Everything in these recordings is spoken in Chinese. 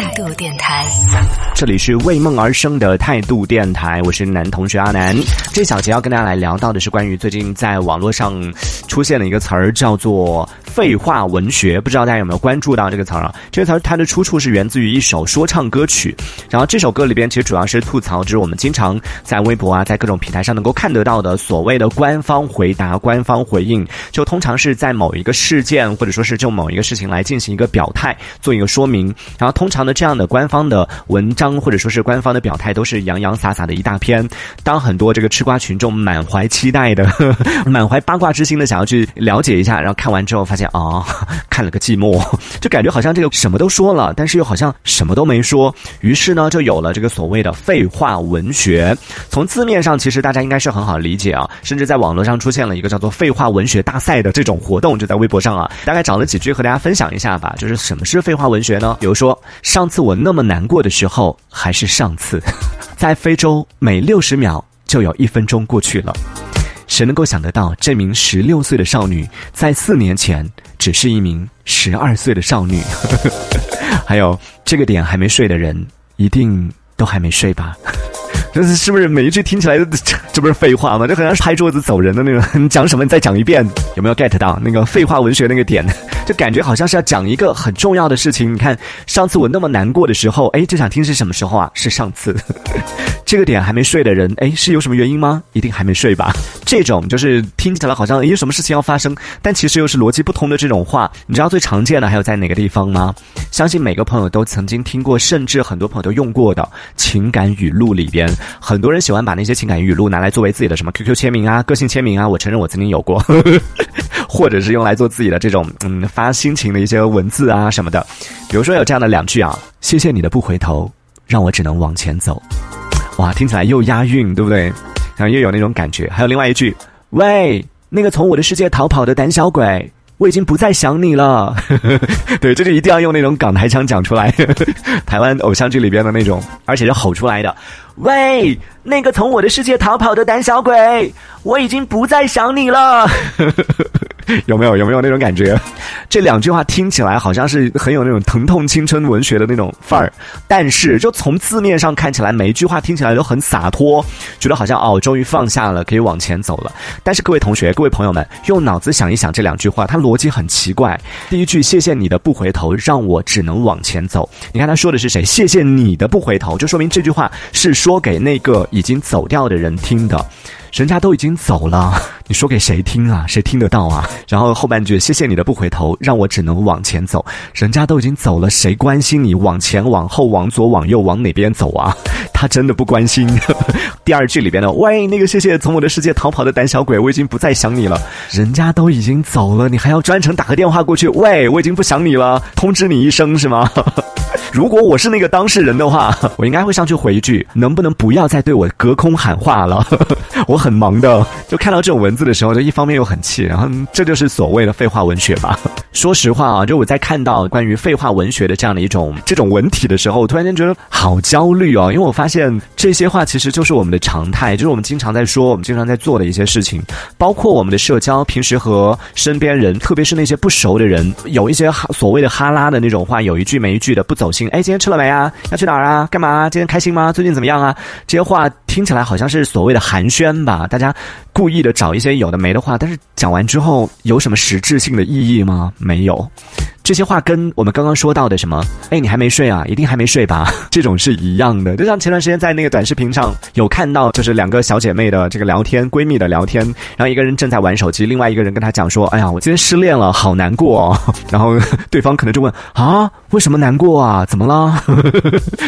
态度电台，这里是为梦而生的态度电台，我是男同学阿南。这小节要跟大家来聊到的是关于最近在网络上出现了一个词儿，叫做废话文学。不知道大家有没有关注到这个词儿啊？这个词儿它的出处是源自于一首说唱歌曲，然后这首歌里边其实主要是吐槽，就是我们经常在微博啊，在各种平台上能够看得到的所谓的官方回答、官方回应，就通常是在某一个事件或者说是就某一个事情来进行一个表态，做一个说明。然后通常的这样的官方的文章或者说是官方的表态都是洋洋洒洒的一大篇。当很多这个吃瓜群众满怀期待的、满怀八卦之心的想要去了解一下，然后看完之后发现啊，看了个寂寞，就感觉好像这个什么都说了，但是又好像什么都没说。于是呢，就有了这个所谓的废话文学。从字面上，其实大家应该是很好理解啊，甚至在网络上出现了一个叫做“废话文学大赛”的这种活动，就在微博上啊，大概找了几句和大家分享一下吧。就是什么是废话文学呢？比如说，上次我那么难过的时候，还是上次，在非洲每六十秒就有一分钟过去了。谁能够想得到，这名十六岁的少女在四年前只是一名十二岁的少女？还有这个点还没睡的人，一定都还没睡吧？这是不是每一句听起来这这不是废话吗？这好像是拍桌子走人的那种。你 讲什么？你再讲一遍，有没有 get 到那个废话文学那个点？就感觉好像是要讲一个很重要的事情。你看，上次我那么难过的时候，哎，这想听是什么时候啊？是上次。这个点还没睡的人，哎，是有什么原因吗？一定还没睡吧？这种就是听起来好像有什么事情要发生，但其实又是逻辑不通的这种话。你知道最常见的还有在哪个地方吗？相信每个朋友都曾经听过，甚至很多朋友都用过的情感语录里边，很多人喜欢把那些情感语录拿来作为自己的什么 QQ 签名啊、个性签名啊。我承认我曾经有过，或者是用来做自己的这种嗯发心情的一些文字啊什么的。比如说有这样的两句啊：谢谢你的不回头，让我只能往前走。哇，听起来又押韵，对不对？然后又有那种感觉。还有另外一句：喂，那个从我的世界逃跑的胆小鬼，我已经不再想你了。对，这就一定要用那种港台腔讲出来，台湾偶像剧里边的那种，而且是吼出来的。喂，那个从我的世界逃跑的胆小鬼，我已经不再想你了。有没有有没有那种感觉？这两句话听起来好像是很有那种疼痛青春文学的那种范儿，但是就从字面上看起来，每一句话听起来都很洒脱，觉得好像哦，终于放下了，可以往前走了。但是各位同学、各位朋友们，用脑子想一想这两句话，它逻辑很奇怪。第一句“谢谢你的不回头，让我只能往前走”，你看他说的是谁？谢谢你的不回头，就说明这句话是说给那个已经走掉的人听的。人家都已经走了，你说给谁听啊？谁听得到啊？然后后半句，谢谢你的不回头，让我只能往前走。人家都已经走了，谁关心你往前、往后、往左、往右、往哪边走啊？他真的不关心。第二句里边的，喂，那个谢谢从我的世界逃跑的胆小鬼，我已经不再想你了。人家都已经走了，你还要专程打个电话过去？喂，我已经不想你了，通知你一声是吗？如果我是那个当事人的话，我应该会上去回一句：能不能不要再对我隔空喊话了？我很忙的。就看到这种文字的时候，就一方面又很气，然后这就是所谓的废话文学吧。说实话啊，就我在看到关于废话文学的这样的一种这种文体的时候，我突然间觉得好焦虑哦，因为我发现这些话其实就是我们的常态，就是我们经常在说、我们经常在做的一些事情，包括我们的社交，平时和身边人，特别是那些不熟的人，有一些所谓的哈拉的那种话，有一句没一句的不走心。哎，今天吃了没啊？要去哪儿啊？干嘛？今天开心吗？最近怎么样啊？这些话听起来好像是所谓的寒暄吧？大家故意的找一些有的没的话，但是讲完之后有什么实质性的意义吗？没有。这些话跟我们刚刚说到的什么，哎，你还没睡啊？一定还没睡吧？这种是一样的。就像前段时间在那个短视频上有看到，就是两个小姐妹的这个聊天，闺蜜的聊天，然后一个人正在玩手机，另外一个人跟她讲说：“哎呀，我今天失恋了，好难过。”然后对方可能就问：“啊，为什么难过啊？怎么了？”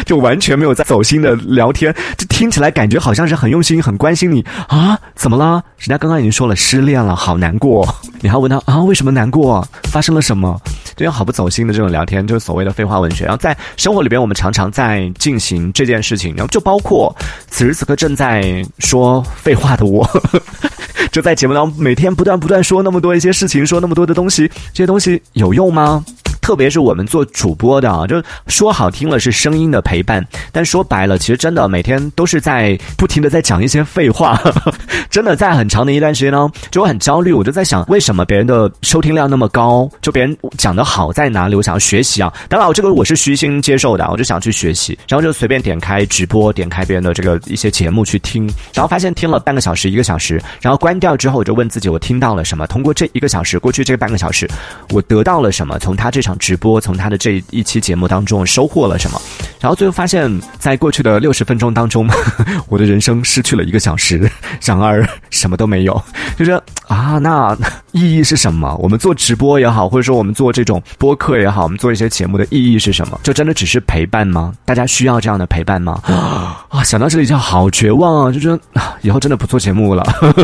就完全没有在走心的聊天，这听起来感觉好像是很用心、很关心你啊？怎么了？人家刚刚已经说了失恋了，好难过，你还问他啊？为什么难过？发生了什么？这样好不走心的这种聊天，就是所谓的废话文学。然后在生活里边，我们常常在进行这件事情，然后就包括此时此刻正在说废话的我，就在节目当中每天不断不断说那么多一些事情，说那么多的东西，这些东西有用吗？特别是我们做主播的啊，就说好听了是声音的陪伴，但说白了，其实真的每天都是在不停的在讲一些废话。真的在很长的一段时间呢，就我很焦虑，我就在想，为什么别人的收听量那么高？就别人讲的好在哪里？我想要学习啊。当然，我这个我是虚心接受的，我就想去学习，然后就随便点开直播，点开别人的这个一些节目去听，然后发现听了半个小时、一个小时，然后关掉之后，我就问自己，我听到了什么？通过这一个小时，过去这半个小时，我得到了什么？从他这场直播，从他的这一期节目当中收获了什么？然后最后发现，在过去的六十分钟当中，我的人生失去了一个小时。然而什么都没有，就是啊，那意义是什么？我们做直播也好，或者说我们做这种播客也好，我们做一些节目的意义是什么？就真的只是陪伴吗？大家需要这样的陪伴吗？啊，想到这里就好绝望啊！就觉得以后真的不做节目了，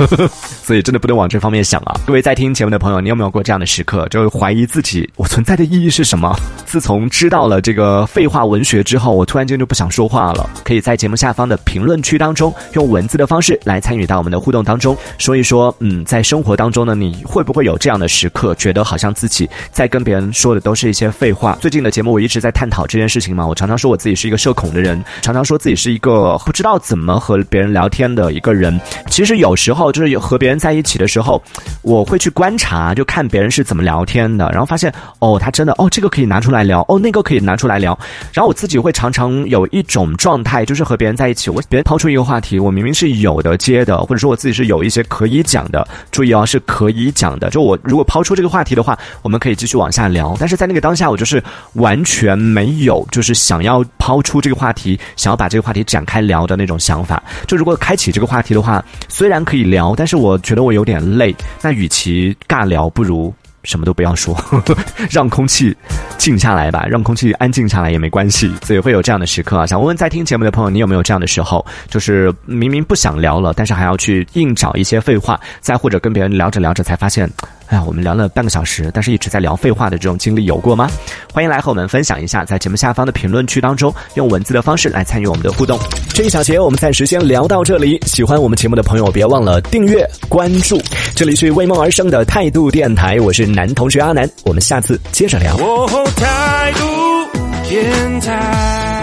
所以真的不能往这方面想啊！各位在听节目的朋友，你有没有过这样的时刻，就怀疑自己我存在的意义是什么？自从知道了这个废话文学之后，我突然间就不想说话了。可以在节目下方的评论区当中，用文字的方式来参与到我们的互动当中，说一说，嗯，在生活当中呢，你会不会有这样的时刻，觉得好像自己在跟别人说的都是一些废话？最近的节目我一直在探讨这件事情嘛，我常常说我自己是一个社恐的人，常常说自己是一个不知道怎么和别人聊天的一个人。其实有时候就是和别人在一起的时候，我会去观察，就看别人是怎么聊天的，然后发现，哦，他真的，哦，这个可以拿出来聊，哦，那个可以拿出来聊，然后我自己会常常有一种状态，就是和别人在一起，我别人抛出一个话题，我明明是有的接的，或者说我自己是有一些可以讲的。注意啊，是可以讲的。就我如果抛出这个话题的话，我们可以继续往下聊。但是在那个当下，我就是完全没有，就是想要抛出这个话题，想要把这个话题展开聊的那种想法。就如果开启这个话题的话，虽然可以聊，但是我觉得我有点累。那与其尬聊，不如。什么都不要说，让空气静下来吧，让空气安静下来也没关系。所以会有这样的时刻啊，想问问在听节目的朋友，你有没有这样的时候？就是明明不想聊了，但是还要去硬找一些废话，再或者跟别人聊着聊着才发现。哎呀，我们聊了半个小时，但是一直在聊废话的这种经历有过吗？欢迎来和我们分享一下，在节目下方的评论区当中，用文字的方式来参与我们的互动。这一小节我们暂时先聊到这里。喜欢我们节目的朋友，别忘了订阅关注。这里是为梦而生的态度电台，我是男同学阿南，我们下次接着聊。态度电台。